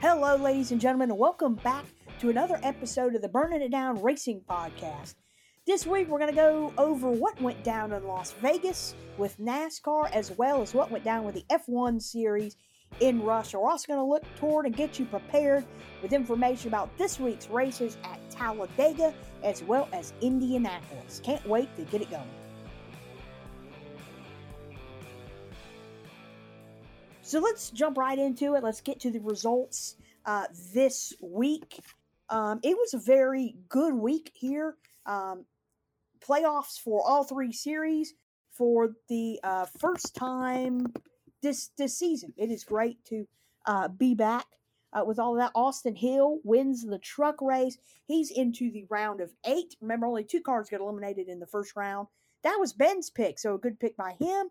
Hello, ladies and gentlemen, and welcome back to another episode of the Burning It Down Racing Podcast. This week, we're going to go over what went down in Las Vegas with NASCAR, as well as what went down with the F1 series in Russia. We're also going to look toward and get you prepared with information about this week's races at Talladega, as well as Indianapolis. Can't wait to get it going. So let's jump right into it. Let's get to the results uh, this week. Um, it was a very good week here. Um, playoffs for all three series for the uh, first time this this season. It is great to uh, be back uh, with all of that. Austin Hill wins the truck race. He's into the round of eight. Remember, only two cars got eliminated in the first round. That was Ben's pick, so a good pick by him.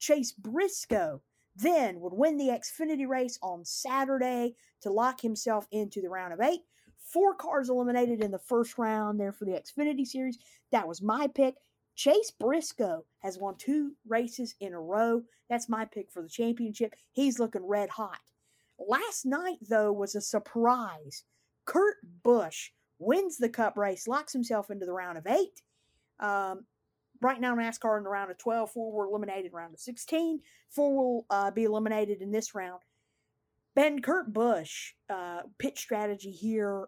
Chase Briscoe then would win the Xfinity race on Saturday to lock himself into the round of eight. Four cars eliminated in the first round there for the Xfinity Series. That was my pick. Chase Briscoe has won two races in a row. That's my pick for the championship. He's looking red hot. Last night, though, was a surprise. Kurt Busch wins the cup race, locks himself into the round of eight. Um, right now, NASCAR in the round of 12, four were eliminated round of 16. Four will uh, be eliminated in this round. Ben Kurt Busch, uh, pitch strategy here.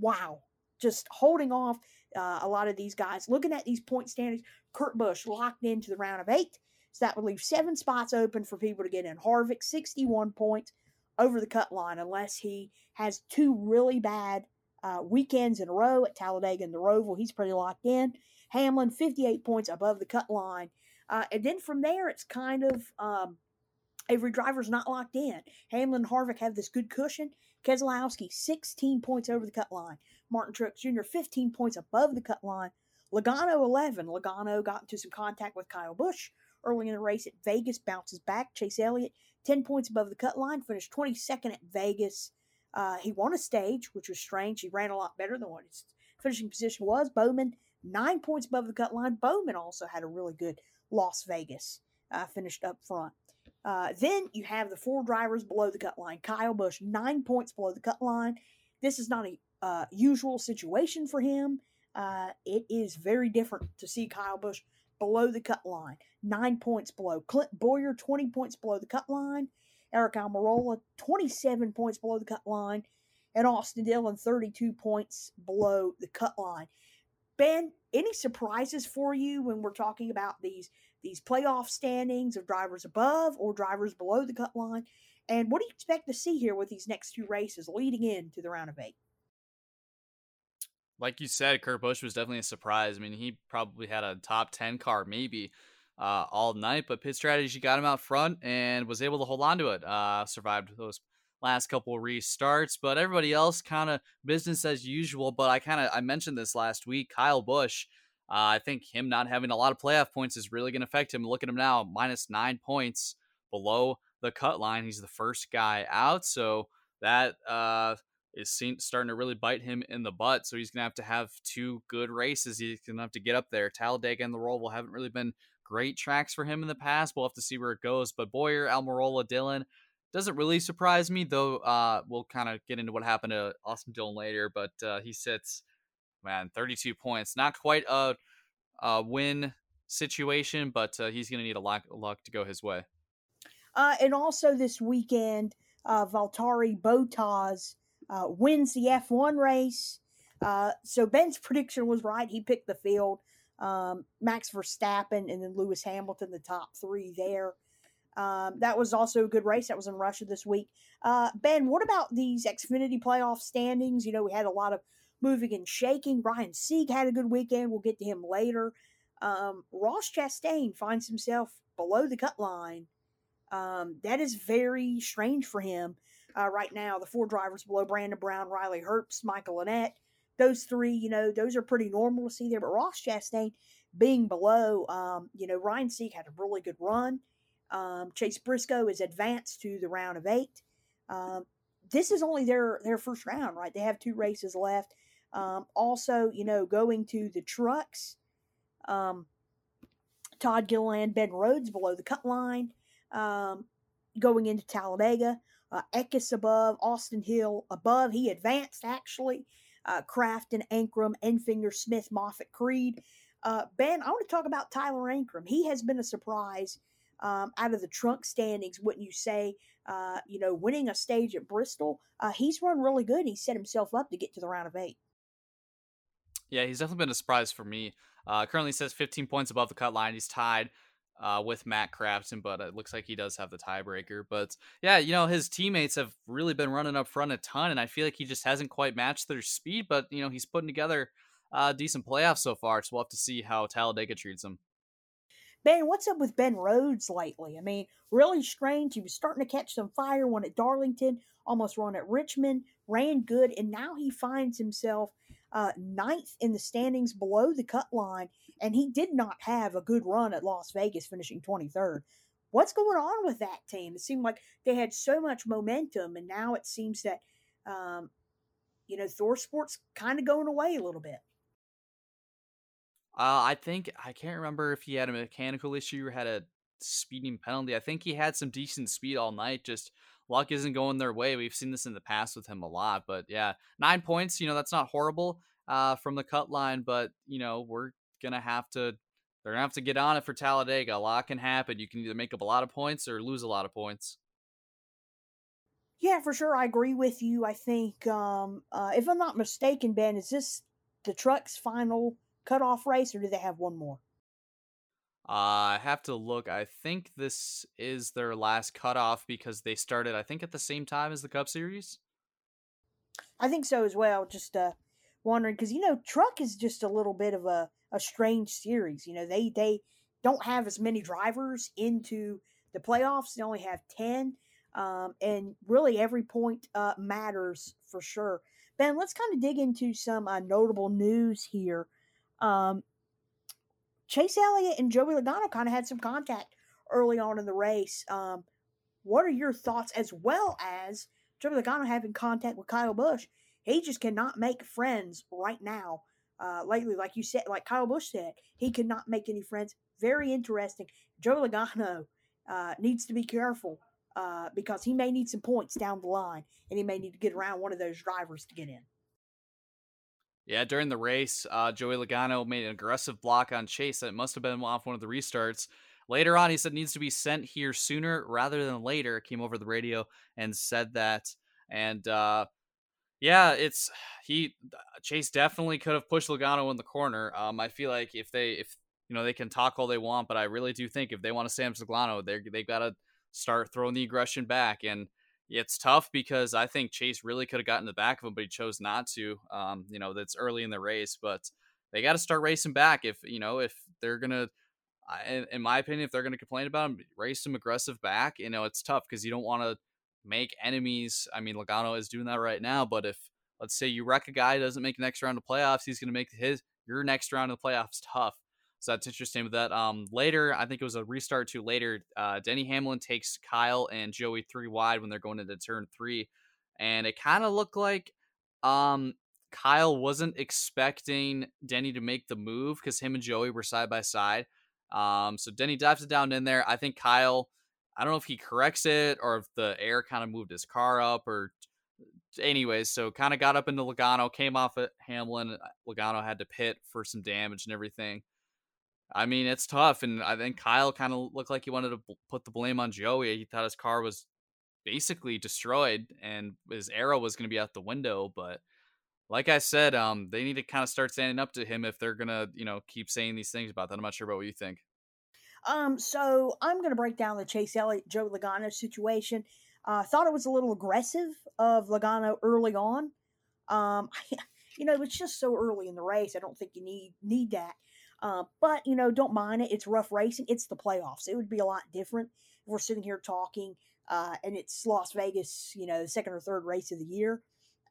Wow. Just holding off uh, a lot of these guys. Looking at these point standings, Kurt Busch locked into the round of eight. So that would leave seven spots open for people to get in. Harvick, 61 points over the cut line, unless he has two really bad uh, weekends in a row at Talladega and the Roval. He's pretty locked in. Hamlin, 58 points above the cut line. Uh, and then from there, it's kind of um, every driver's not locked in. Hamlin and Harvick have this good cushion. Keselowski, 16 points over the cut line. Martin Truex Jr., 15 points above the cut line. Logano, 11. Logano got into some contact with Kyle Busch early in the race at Vegas, bounces back. Chase Elliott, 10 points above the cut line, finished 22nd at Vegas. Uh, he won a stage, which was strange. He ran a lot better than what his finishing position was. Bowman, nine points above the cut line. Bowman also had a really good Las Vegas, uh, finished up front. Uh, then you have the four drivers below the cut line. Kyle Busch, nine points below the cut line. This is not a uh, usual situation for him. Uh, it is very different to see Kyle Busch below the cut line, nine points below. Clint Bowyer, 20 points below the cut line. Aric Almirola, 27 points below the cut line. And Austin Dillon, 32 points below the cut line. Ben, any surprises for you when we're talking about these these playoff standings of drivers above or drivers below the cut line? And what do you expect to see here with these next two races leading into the round of eight? Like you said, Kurt Busch was definitely a surprise. I mean, he probably had a top 10 car maybe uh, all night, but pit strategy got him out front and was able to hold on to it. Uh, survived those last couple restarts, but everybody else kind of business as usual. But I kind of I mentioned this last week. Kyle Busch, uh, I think him not having a lot of playoff points is really going to affect him. Look at him now, minus nine points below the cut line. He's the first guy out, so that uh, is seen, starting to really bite him in the butt. So he's going to have to have two good races. He's going to have to get up there. Talladega and the Roval haven't really been great tracks for him in the past. We'll have to see where it goes. But Bowyer, Almirola, Dillon doesn't really surprise me, though. Uh, we'll kind of get into what happened to Austin Dillon later. But uh, he sits, man, 32 points. Not quite a, a win situation, but uh, he's going to need a lot of luck to go his way. Uh, and also this weekend, uh, Valtteri Bottas uh, wins the F1 race. So Ben's prediction was right. He picked the field. Um, Max Verstappen and then Lewis Hamilton, the top three there. Um, that was also a good race. That was in Russia this week. Uh, ben, what about these Xfinity playoff standings? You know, we had a lot of moving and shaking. Ryan Sieg had a good weekend. We'll get to him later. Um, Ross Chastain finds himself below the cut line. Um, that is very strange for him uh, right now. The four drivers below Brandon Brown, Riley Herbst, Michael Annett, those three, you know, those are pretty normal to see there. But Ross Chastain being below, um, you know, Ryan Sieg had a really good run. Um, Chase Briscoe is advanced to the round of eight. Um, this is only their their first round, right? They have two races left. Um, also, you know, going to the trucks, um, Todd Gilliland, Ben Rhodes below the cut line. Um, going into Talladega. Uh, Eckes above, Austin Hill above. He advanced actually. Uh, Crafton, Ankrum, Enfinger, Smith, Moffat, Creed. Uh, ben, I want to talk about Tyler Ankrum. He has been a surprise um, out of the trunk standings, wouldn't you say? Uh, you know, winning a stage at Bristol, uh, he's run really good. He set himself up to get to the round of eight. Yeah, he's definitely been a surprise for me. Uh, currently says 15 points above the cut line. He's tied uh, with Matt Crafton, but it looks like he does have the tiebreaker. But yeah, you know, his teammates have really been running up front a ton, and I feel like he just hasn't quite matched their speed. But you know, he's putting together uh, decent playoffs so far, so we'll have to see how Talladega treats him. Ben, what's up with Ben Rhodes lately? I mean, really strange. He was starting to catch some fire, one at Darlington, almost run at Richmond, ran good, and now he finds himself uh, ninth in the standings below the cut line, and he did not have a good run at Las Vegas, finishing 23rd. What's going on with that team? It seemed like they had so much momentum, and now it seems that, um, you know, ThorSport's kind of going away a little bit. Uh, I think I can't remember if he had a mechanical issue or had a speeding penalty. I think he had some decent speed all night. Just luck isn't going their way. We've seen this in the past with him a lot. But yeah, nine points. You know that's not horrible uh, from the cut line, but you know we're gonna have to. They're gonna have to get on it for Talladega. A lot can happen. You can either make up a lot of points or lose a lot of points. Yeah, for sure. I agree with you. I think, um, uh, if I'm not mistaken, Ben, is this the truck's final cutoff race, or do they have one more? Uh, I have to look. I think this is their last cutoff because they started, I think, at the same time as the Cup Series. I think so as well. Just uh, wondering because you know, Truck is just a little bit of a, a strange series. You know, they they don't have as many drivers into the playoffs. They only have ten, um, and really every point uh, matters for sure. Ben, let's kind of dig into some uh, notable news here. Um, Chase Elliott and Joey Logano kind of had some contact early on in the race. Um, what are your thoughts as well as Joey Logano having contact with Kyle Busch? He just cannot make friends right now. Uh, lately, like you said, like Kyle Busch said, he cannot make any friends. Very interesting. Joey Logano uh, needs to be careful uh, because he may need some points down the line, and he may need to get around one of those drivers to get in. Yeah, during the race, uh, Joey Logano made an aggressive block on Chase that must have been off one of the restarts. Later on, he said needs to be sent here sooner rather than later. Came over the radio and said that, and uh, yeah, it's he Chase definitely could have pushed Logano in the corner. Um, I feel like if they if you know they can talk all they want, but I really do think if they want to Sam Logano, they they got to start throwing the aggression back and it's tough because I think Chase really could have gotten the back of him, but he chose not to. Um, you know, that's early in the race, but they got to start racing back if you know if they're gonna. In my opinion, if they're to complain about him, race him aggressive back. You know, it's tough because you don't want to make enemies. I mean, Logano is doing that right now, but if let's say you wreck a guy doesn't make next round of playoffs, he's to make his your next round of playoffs tough. So that's interesting with that. Um, later, I think it was a restart to later. Uh, Denny Hamlin takes Kyle and Joey three wide when they're going into turn three, and it kind of looked like um, Kyle wasn't expecting Denny to make the move because him and Joey were side by side. Um, so Denny dives it down in there. I think Kyle, I don't know if he corrects it or if the air kind of moved his car up or anyways, so kind of got up into Logano, came off at Hamlin. Logano had to pit for some damage and everything. I mean, it's tough, and I think Kyle kind of looked like he wanted to put the blame on Joey. He thought his car was basically destroyed, and his aero was going to be out the window. But like I said, um, they need to kind of start standing up to him if they're gonna, you know, keep saying these things about that. I'm not sure about what you think. Um, so I'm gonna break down the Chase Elliott Joe Logano situation. I uh, thought it was a little aggressive of Logano early on. Um, you know, it's just so early in the race. I don't think you need need that. Uh, but, you know, don't mind it. It's rough racing. It's the playoffs. It would be a lot different if we're sitting here talking uh, and it's Las Vegas, you know, the second or third race of the year.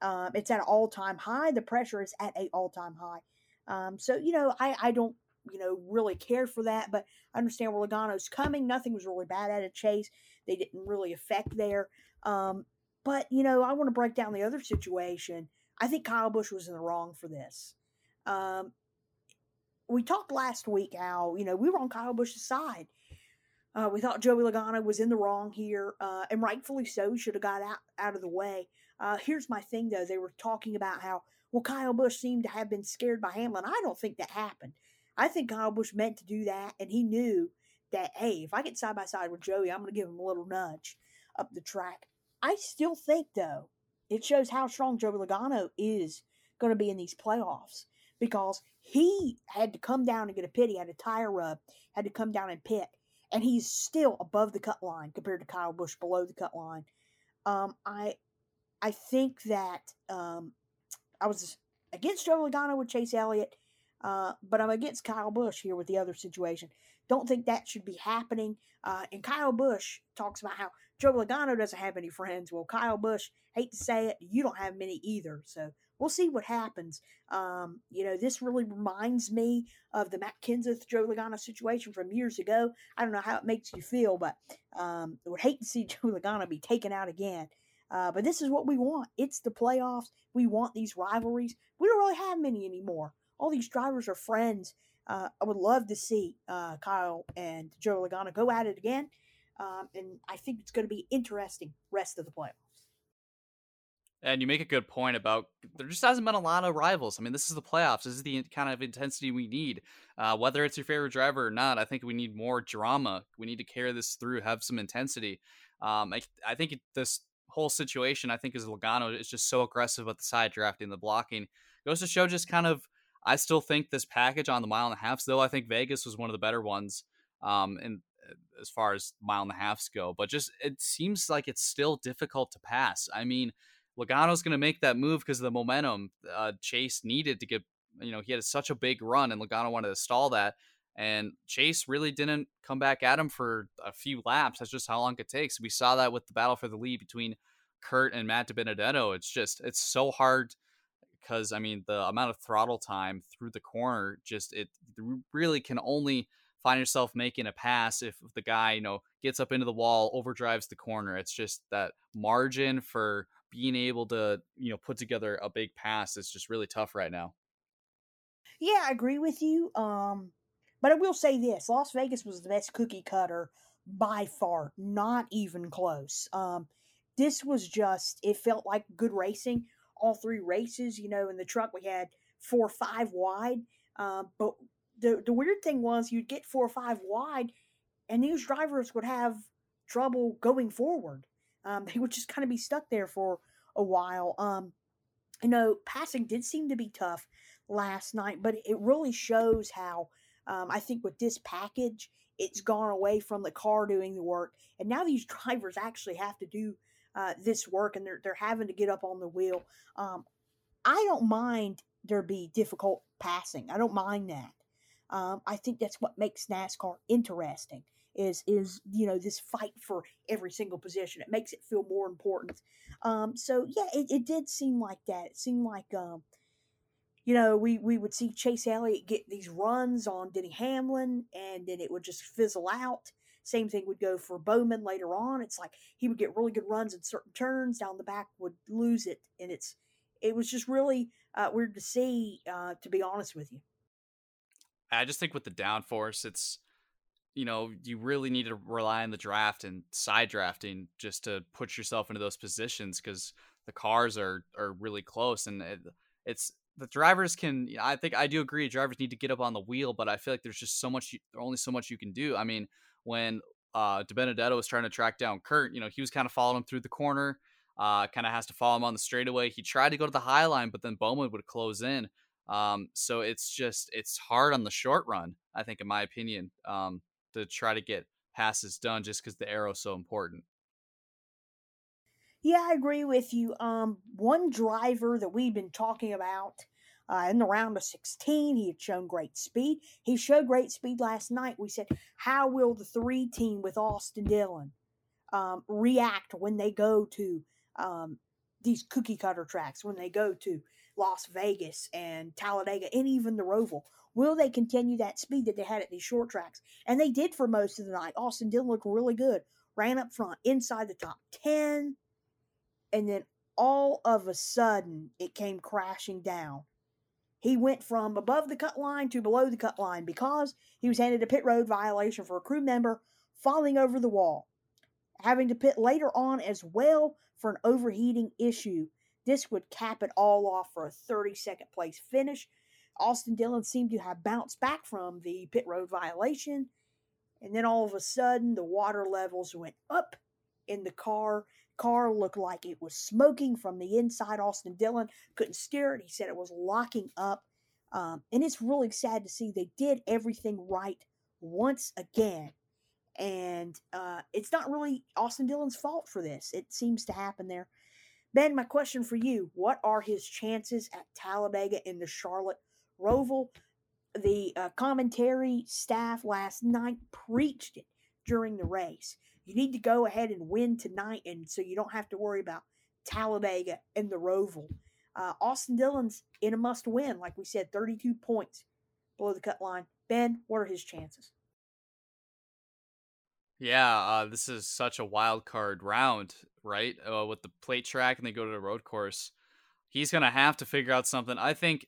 Um, it's at an all time high. The pressure is at an all time high. Um, so, you know, I, I don't, you know, really care for that, but I understand where Logano's coming. Nothing was really bad at a chase. They didn't really affect there. Um, but, you know, I want to break down the other situation. I think Kyle Busch was in the wrong for this. Um, we talked last week how you know we were on Kyle Busch's side. Uh, we thought Joey Logano was in the wrong here, uh, and rightfully so. Should have got out, out of the way. Uh, here's my thing, though. They were talking about how, well, Kyle Busch seemed to have been scared by Hamlin. I don't think that happened. I think Kyle Busch meant to do that, and he knew that, hey, if I get side by side with Joey, I'm going to give him a little nudge up the track. I still think, though, it shows how strong Joey Logano is going to be in these playoffs because he had to come down and get a pit. He had a tire rub, had to come down and pit, and he's still above the cut line compared to Kyle Busch below the cut line. Um, I I think that um, I was against Joe Logano with Chase Elliott, uh, but I'm against Kyle Busch here with the other situation. Don't think that should be happening. Uh, and Kyle Busch talks about how Joe Logano doesn't have any friends. Well, Kyle Busch, hate to say it, you don't have many either. So we'll see what happens. Um, you know, this really reminds me of the Matt Kenseth Joe Logano situation from years ago. I don't know how it makes you feel, but um, I would hate to see Joe Logano be taken out again. Uh, but this is what we want. It's the playoffs. We want these rivalries. We don't really have many anymore. All these drivers are friends. Uh, I would love to see uh, Kyle and Joe Logano go at it again. Um, and I think it's going to be interesting rest of the playoffs. And you make a good point about there just hasn't been a lot of rivals. I mean, this is the playoffs. This is the kind of intensity we need. Uh, whether it's your favorite driver or not, I think we need more drama. We need to carry this through, have some intensity. Um, I, I think this whole situation, I think, is Logano is just so aggressive with the side drafting, the blocking. Goes to show just kind of, I still think this package on the mile and a half, though I think Vegas was one of the better ones. Um, and uh, as far as mile and a halfs go, but just it seems like it's still difficult to pass. I mean, Logano's going to make that move because of the momentum uh, Chase needed to get. You know, he had such a big run, and Logano wanted to stall that. And Chase really didn't come back at him for a few laps. That's just how long it takes. We saw that with the battle for the lead between Kurt and Matt DiBenedetto. It's just it's so hard because I mean the amount of throttle time through the corner just it really can only find yourself making a pass if the guy you know gets up into the wall overdrives the corner it's just that margin for being able to you know put together a big pass is just really tough right now yeah i agree with you um but I will say this Las Vegas was the best cookie cutter by far, not even close. Um, this was just, it felt like good racing. All three races, you know, in the truck we had four or five wide. Uh, but the, the weird thing was you'd get four or five wide, and these drivers would have trouble going forward. Um, they would just kind of be stuck there for a while. Um, you know, passing did seem to be tough last night, but it really shows how um, I think with this package, it's gone away from the car doing the work, and now these drivers actually have to do uh, this work, and they're they're having to get up on the wheel. Um, I don't mind there be difficult passing. I don't mind that. Um, I think that's what makes NASCAR interesting. Is is you know this fight for every single position. It makes it feel more important. Um, so yeah, it, it did seem like that. It seemed like um, you know, we, we would see Chase Elliott get these runs on Denny Hamlin, and then it would just fizzle out. Same thing would go for Bowman later on. It's like he would get really good runs in certain turns, down the back would lose it, and it's it was just really uh, weird to see. Uh, to be honest with you, I just think with the downforce, it's you know you really need to rely on the draft and side drafting just to put yourself into those positions because the cars are are really close and it, it's the drivers can i think i do agree drivers need to get up on the wheel but i feel like there's just so much only so much you can do. I mean when uh DiBenedetto was trying to track down kurt you know he was kind of following him through the corner uh kind of has to follow him on the straightaway. He tried to go to the high line but then bowman would close in. Um so it's just it's hard on the short run i think in my opinion. Um to try to get passes done just because the aero's so important yeah, I agree with you. Um, one driver that we've been talking about uh, in the round of 16, he had shown great speed. He showed great speed last night. We said, how will the three team with Austin Dillon um, react when they go to um, these cookie cutter tracks, when they go to Las Vegas and Talladega and even the Roval? Will they continue that speed that they had at these short tracks? And they did for most of the night. Austin Dillon looked really good, ran up front, inside the top 10 and then all of a sudden it came crashing down. He went from above the cut line to below the cut line because he was handed a pit road violation for a crew member falling over the wall, having to pit later on as well for an overheating issue. This would cap it all off for a 32nd place finish. Austin Dillon seemed to have bounced back from the pit road violation, and then all of a sudden the water levels went up in the car. Car looked like it was smoking from the inside. Austin Dillon couldn't steer it. He said it was locking up. Um, and it's really sad to see they did everything right once again. And uh, it's not really Austin Dillon's fault for this. It seems to happen there. Ben, my question for you what are his chances at Talladega in the Charlotte Roval? The uh, commentary staff last night preached it during the race. You need to go ahead and win tonight, and so you don't have to worry about Talladega and the Roval. Uh, Austin Dillon's in a must win, like we said, 32 points below the cut line. Ben, what are his chances? Yeah, uh, this is such a wild card round, right? Uh, with the plate track and they go to the road course. He's going to have to figure out something. I think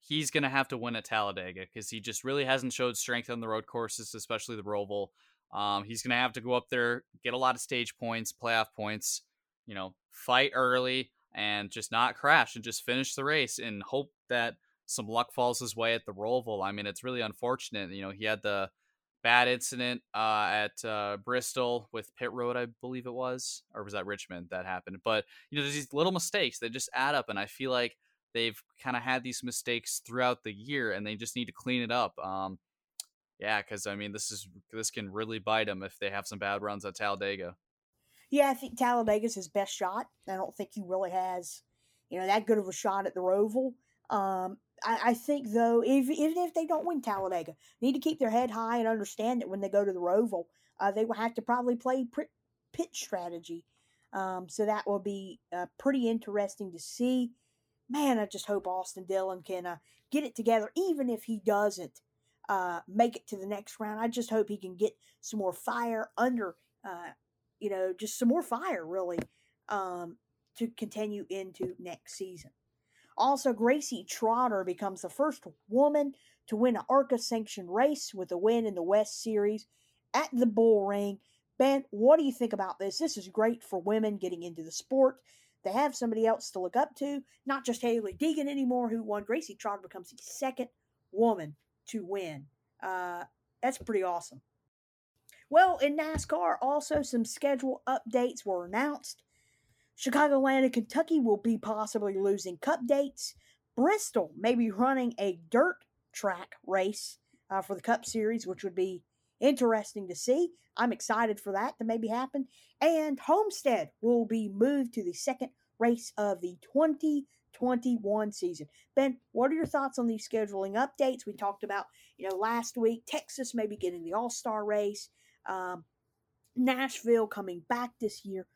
he's going to have to win at Talladega because he just really hasn't showed strength on the road courses, especially the Roval. Um, he's going to have to go up there, get a lot of stage points, playoff points, you know, fight early and just not crash and just finish the race and hope that some luck falls his way at the Roval. I mean, it's really unfortunate. You know, he had the bad incident uh, at uh, Bristol with pit road, I believe it was, or was that Richmond that happened? But you know, there's these little mistakes that just add up, and I feel like they've kind of had these mistakes throughout the year, and they just need to clean it up. Um, yeah, because I mean, this is this can really bite them if they have some bad runs at Talladega. Yeah, I think Talladega's his best shot. I don't think he really has, you know, that good of a shot at the Roval. Um, I, I, think though, if, even if they don't win Talladega, need to keep their head high and understand that when they go to the Roval, uh, they will have to probably play pit strategy. Um, so that will be uh, pretty interesting to see. Man, I just hope Austin Dillon can uh, get it together, even if he doesn't uh, make it to the next round. I just hope he can get some more fire under, uh, you know, just some more fire really um, to continue into next season. Also, Gracie Trotter becomes the first woman to win an ARCA sanctioned race with a win in the West Series at the Bull Ring. Ben, what do you think about this? This is great for women getting into the sport. They have somebody else to look up to, not just Hailie Deegan anymore, who won. Gracie Trotter becomes the second woman to win. Uh, that's pretty awesome. Well, in NASCAR, also some schedule updates were announced. Chicagoland and Kentucky will be possibly losing cup dates. Bristol may be running a dirt track race uh, for the Cup Series, which would be interesting to see. I'm excited for that to maybe happen. And Homestead will be moved to the second race of the 2021 season. Ben, what are your thoughts on these scheduling updates? We talked about, you know, last week, Texas maybe getting the All Star race, um, Nashville coming back this year.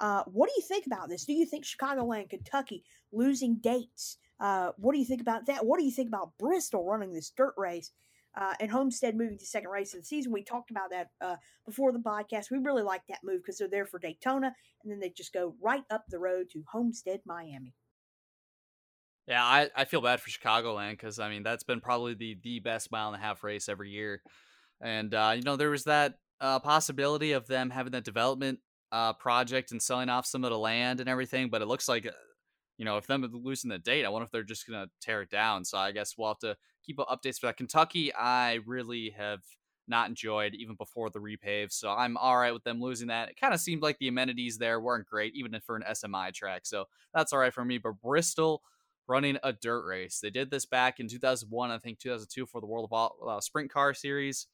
Uh, what do you think about this? Do you think Chicagoland, Kentucky losing dates? Uh, what do you think about that? What do you think about Bristol running this dirt race uh, and Homestead moving to second race of the season? We talked about that uh, before the podcast. We really like that move because they're there for Daytona and then they just go right up the road to Homestead, Miami. Yeah, I, I feel bad for Chicagoland because I mean that's been probably the the best mile and a half race every year, and uh, you know there was that uh, possibility of them having that development uh, project and selling off some of the land and everything. But it looks like, uh, you know, if them losing the date, I wonder if they're just gonna tear it down. So I guess we'll have to keep updates for that. Kentucky, I really have not enjoyed even before the repave, so I'm all right with them losing that. It kind of seemed like the amenities there weren't great, even for an SMI track, so that's all right for me. But Bristol running a dirt race, they did this back in 2001, I think 2002 for the World of uh, Sprint Car Series.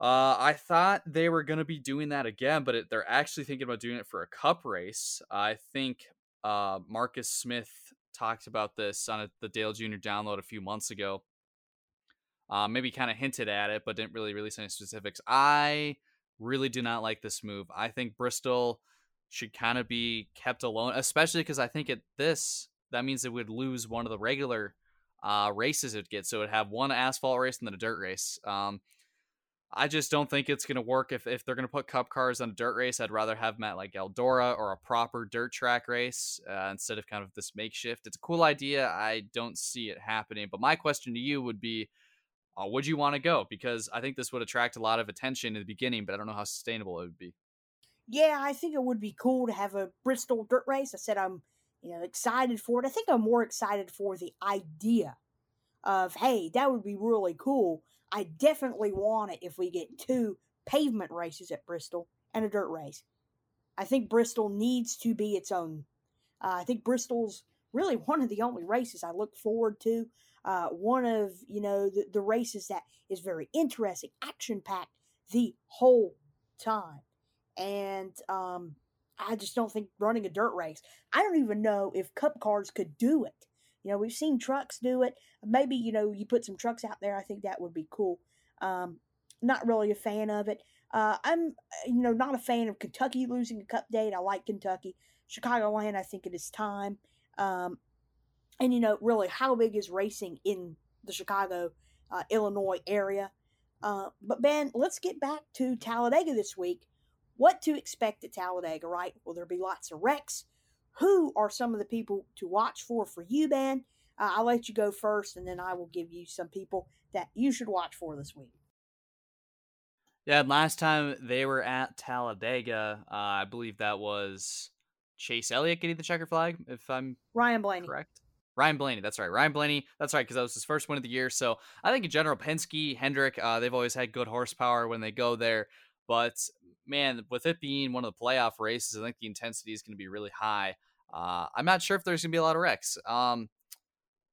Uh, I thought they were going to be doing that again, but it, they're actually thinking about doing it for a cup race. I think uh, Marcus Smith talked about this on a, the Dale Jr. download a few months ago. Uh, maybe kind of hinted at it, but didn't really release any specifics. I really do not like this move. I think Bristol should kind of be kept alone, especially because I think at this that means it would lose one of the regular uh, races it gets. So it'd have one asphalt race and then a dirt race. Um, I just don't think it's going to work if, if they're going to put cup cars on a dirt race. I'd rather have them at like Eldora or a proper dirt track race uh, instead of kind of this makeshift. It's a cool idea. I don't see it happening. But my question to you would be uh, would you want to go? Because I think this would attract a lot of attention in the beginning, but I don't know how sustainable it would be. Yeah, I think it would be cool to have a Bristol dirt race. I said I'm, you know, excited for it. I think I'm more excited for the idea of, hey, that would be really cool. I definitely want it if we get two pavement races at Bristol and a dirt race. I think Bristol needs to be its own. Uh, I think Bristol's really one of the only races I look forward to. Uh, one of you know the, the races that is very interesting, action packed the whole time, and um, I just don't think running a dirt race. I don't even know if Cup cars could do it. You know, we've seen trucks do it. Maybe you know you put some trucks out there. I think that would be cool. Um, not really a fan of it. Uh, I'm you know not a fan of Kentucky losing a Cup date. I like Kentucky. Chicagoland, I think it is time. Um, and you know, really, how big is racing in the Chicago, uh, Illinois area? Uh, but Ben, let's get back to Talladega this week. What to expect at Talladega, right? Will there be lots of wrecks? Who are some of the people to watch for for you, Ben? Uh, I'll let you go first, and then I will give you some people that you should watch for this week. Yeah, last time they were at Talladega, uh, I believe that was Chase Elliott getting the checker flag, if I'm Ryan Blaney. Correct. Ryan Blaney, that's right. Ryan Blaney, that's right, because that was his first win of the year. So I think in general, Penske, Hendrick, uh, they've always had good horsepower when they go there. But man, with it being one of the playoff races, I think the intensity is going to be really high. Uh, I'm not sure if there's going to be a lot of wrecks. Um,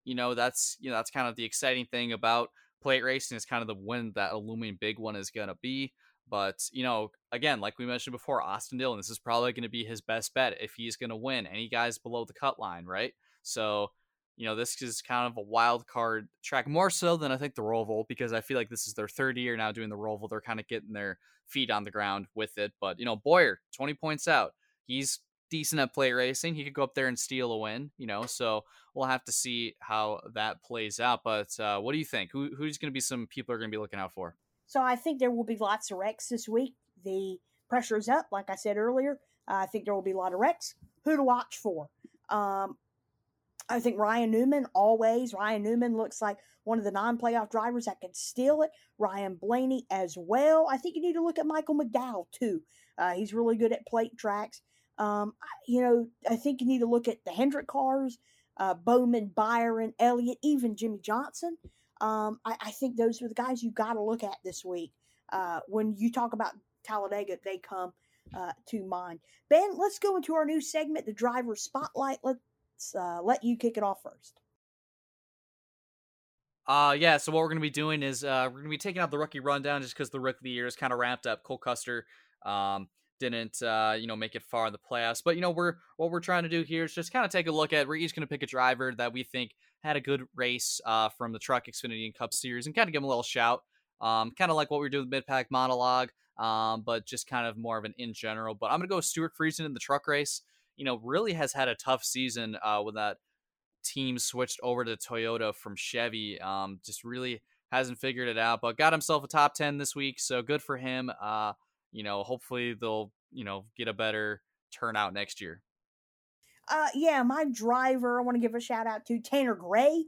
you know, that's you know that's kind of the exciting thing about plate racing is kind of the when that looming big one is going to be. But, you know, again, like we mentioned before, Austin Dillon, this is probably going to be his best bet if he's going to win. Any guys below the cut line, right? So, you know, this is kind of a wild card track, more so than I think the Roval, because I feel like this is their third year now doing the Roval. They're kind of getting their feet on the ground with it. But, you know, Bowyer, 20 points out. He's decent at plate racing. He could go up there and steal a win, you know. So we'll have to see how that plays out. But uh, what do you think? Who, who's going to be some people are going to be looking out for? So I think there will be lots of wrecks this week. The pressure is up, like I said earlier. I think there will be a lot of wrecks. Who to watch for? Um, I think Ryan Newman always. Ryan Newman looks like one of the non-playoff drivers that can steal it. Ryan Blaney as well. I think you need to look at Michael McDowell too. Uh, he's really good at plate tracks. Um, you know, I think you need to look at the Hendrick cars, uh, Bowman, Byron, Elliott, even Jimmie Johnson. Um, I, I, think those are the guys you got to look at this week. Uh, when you talk about Talladega, they come uh, to mind. Ben, let's go into our new segment, the driver spotlight. Let's uh, let you kick it off first. Uh, yeah, so what we're going to be doing is uh, we're going to be taking out the rookie rundown just because the rookie of the year is kind of ramped up. Cole Custer um, didn't, uh, you know, make it far in the playoffs. But, you know, we're what we're trying to do here is just kind of take a look at, we're each going to pick a driver that we think had a good race uh, from the Truck Xfinity and Cup Series and kind of give him a little shout. Um, kind of like what we are doing with Mid Pack Monologue, um, but just kind of more of an in general. But I'm going to go with Stewart Friesen in the truck race. You know, really has had a tough season uh, when that team switched over to Toyota from Chevy. Um, just really hasn't figured it out, but got himself a top 10 this week. So good for him. Uh, you know, hopefully they'll, you know, get a better turnout next year. Uh, yeah, my driver, I want to give a shout out to Tanner Gray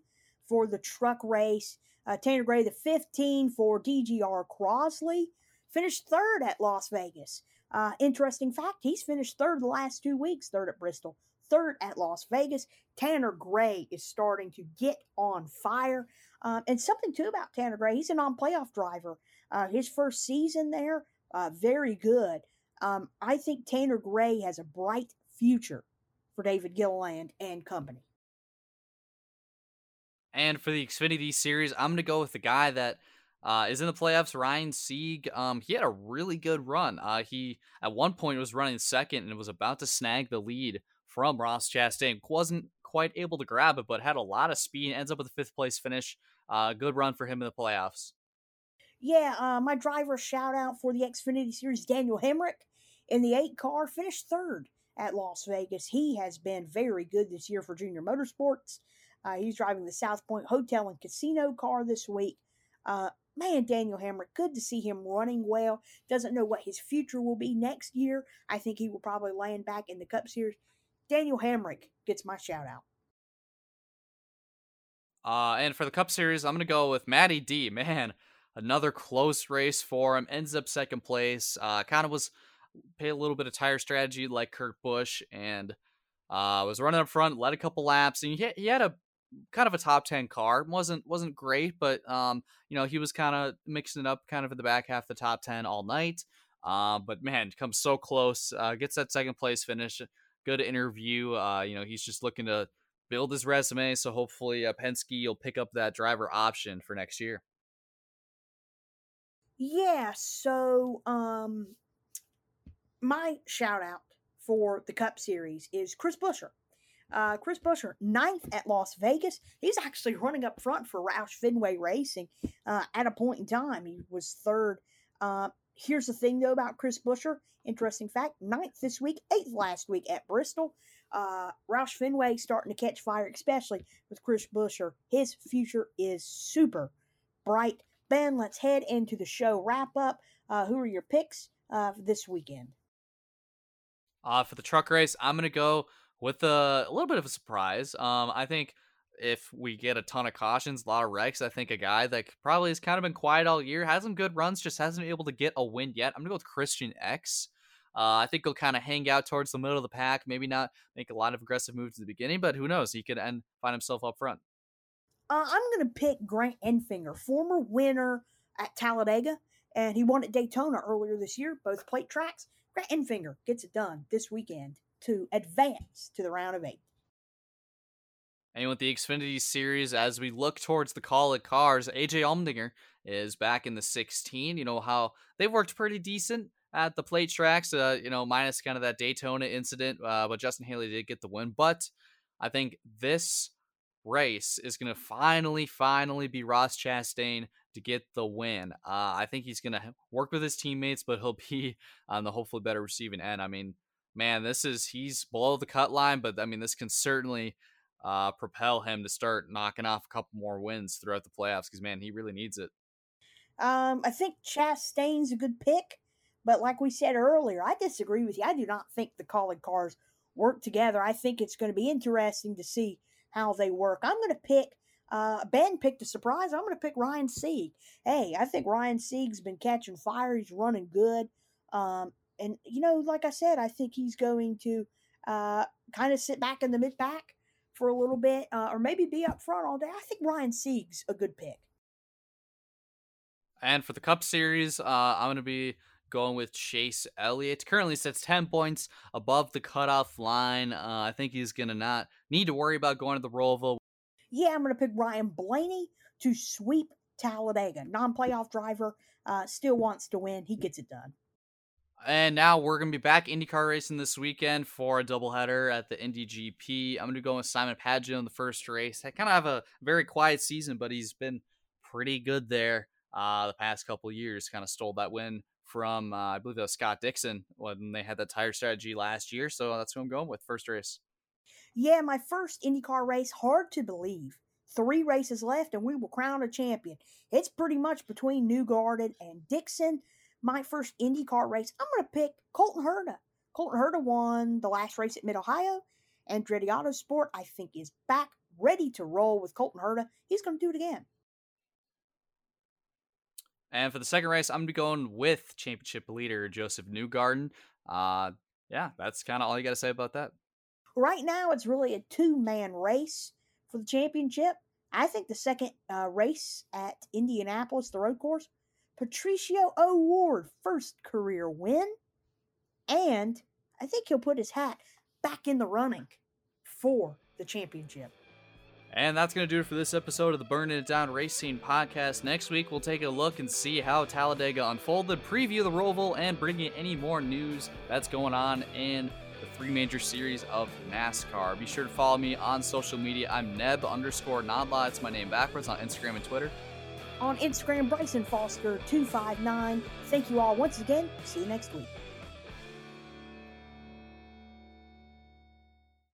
for the truck race. Uh, Tanner Gray, the 15 for DGR Crosley, finished third at Las Vegas. Uh, interesting fact, he's finished third the last two weeks, third at Bristol, third at Las Vegas. Tanner Gray is starting to get on fire. Um, and something too about Tanner Gray, he's a non playoff driver. Uh, his first season there, uh, very good. Um, I think Tanner Gray has a bright future for David Gilliland and company. And for the Xfinity series, I'm going to go with the guy that uh, is in the playoffs, Ryan Sieg. Um, he had a really good run. Uh, he at one point was running second and was about to snag the lead from Ross Chastain. Wasn't quite able to grab it, but had a lot of speed. Ends up with a fifth place finish. Uh, good run for him in the playoffs. Yeah, uh, my driver shout out for the Xfinity Series, Daniel Hemric in the eight car, finished third at Las Vegas. He has been very good this year for Junior Motorsports. Uh, he's driving the South Point Hotel and Casino car this week. Uh, man, Daniel Hemric, good to see him running well. Doesn't know what his future will be next year. I think he will probably land back in the Cup Series. Daniel Hemric gets my shout out. Uh, and for the Cup Series, I'm gonna go with Matty D. Man, another close race for him. Ends up second place. Uh, kind of was pay a little bit of tire strategy like Kurt Busch, and uh, was running up front, led a couple laps, and he he had a kind of a top 10 car wasn't wasn't great but um you know he was kind of mixing it up kind of in the back half of the top 10 all night uh, but man comes so close uh, gets that second place finish good interview uh you know he's just looking to build his resume so hopefully uh, penske will pick up that driver option for next year. Yeah so um my shout out for the cup series is chris buescher uh, Chris Buescher, ninth at Las Vegas. He's actually running up front for Roush Fenway Racing uh, at a point in time. He was third. Uh, here's the thing, though, about Chris Buescher. Interesting fact ninth this week, eighth last week at Bristol. Uh, Roush Fenway starting to catch fire, especially with Chris Buescher. His future is super bright. Ben, let's head into the show wrap up. Uh, who are your picks uh, this weekend? Uh, for the truck race, I'm going to go with a, a, little bit of a surprise. Um, I think if we get a ton of cautions, a lot of wrecks, I think a guy that probably has kind of been quiet all year, has some good runs, just hasn't been able to get a win yet. I'm gonna go with Christian Eckes. Uh, I think he'll kind of hang out towards the middle of the pack, maybe not make a lot of aggressive moves at the beginning, but who knows? He could end find himself up front. Uh, I'm gonna pick Grant Enfinger, former winner at Talladega, and he won at Daytona earlier this year, both plate tracks. Grant Enfinger gets it done this weekend to advance to the round of eight. And with the Xfinity Series, as we look towards the Kaulig cars, AJ Allmendinger is back in the 16. You know how they've worked pretty decent at the plate tracks, uh, you know, minus kind of that Daytona incident, uh, but Justin Haley did get the win. But I think this race is going to finally, finally be Ross Chastain to get the win. Uh, I think he's going to work with his teammates, but he'll be on the hopefully better receiving end. I mean, man, this is he's below the cut line, but I mean, this can certainly uh, propel him to start knocking off a couple more wins throughout the playoffs because man, he really needs it. Um, I think Chastain's a good pick, but like we said earlier, I disagree with you. I do not think the Kaulig cars work together. I think it's going to be interesting to see how they work. I'm going to pick. Uh, ben picked a surprise. I'm going to pick Ryan Sieg. Hey, I think Ryan Sieg's been catching fire. He's running good. Um, and you know, like I said, I think he's going to uh, kind of sit back in the mid pack for a little bit, uh, or maybe be up front all day. I think Ryan Sieg's a good pick. And for the Cup Series, uh, I'm going to be going with Chase Elliott. Currently sits 10 points above the cutoff line. Uh, I think he's going to not need to worry about going to the Roval. Yeah, I'm going to pick Ryan Blaney to sweep Talladega. Non playoff driver, uh, still wants to win. He gets it done. And now we're going to be back IndyCar racing this weekend for a doubleheader at the Indy GP. I'm going to go with Simon Pagenaud in the first race. I kind of have a very quiet season, but he's been pretty good there uh, the past couple years. Kind of stole that win from, uh, I believe that was Scott Dixon when they had that tire strategy last year. So that's who I'm going with first race. Yeah, my first IndyCar race. Hard to believe. Three races left, and we will crown a champion. It's pretty much between Newgarden and Dixon my first IndyCar race, I'm going to pick Colton Herta. Colton Herta won the last race at Mid Ohio. Andretti Autosport, I think, is back ready to roll with Colton Herta. He's going to do it again. And for the second race, I'm going to be going with championship leader Josef Newgarden. Uh, yeah, that's kind of all you got to say about that. Right now, it's really a two man race for the championship. I think the second uh, race at Indianapolis, the road course, Patricio O'Ward first career win. And I think he'll put his hat back in the running for the championship. And that's going to do it for this episode of the Burning It Down Racing podcast. Next week, we'll take a look and see how Talladega unfolded, preview the Roval, and bring you any more news that's going on in the three major series of NASCAR. Be sure to follow me on social media. I'm Neb underscore Nodla. It's my name backwards on Instagram and Twitter on Instagram, Bryson Foster259. Thank you all once again. See you next week.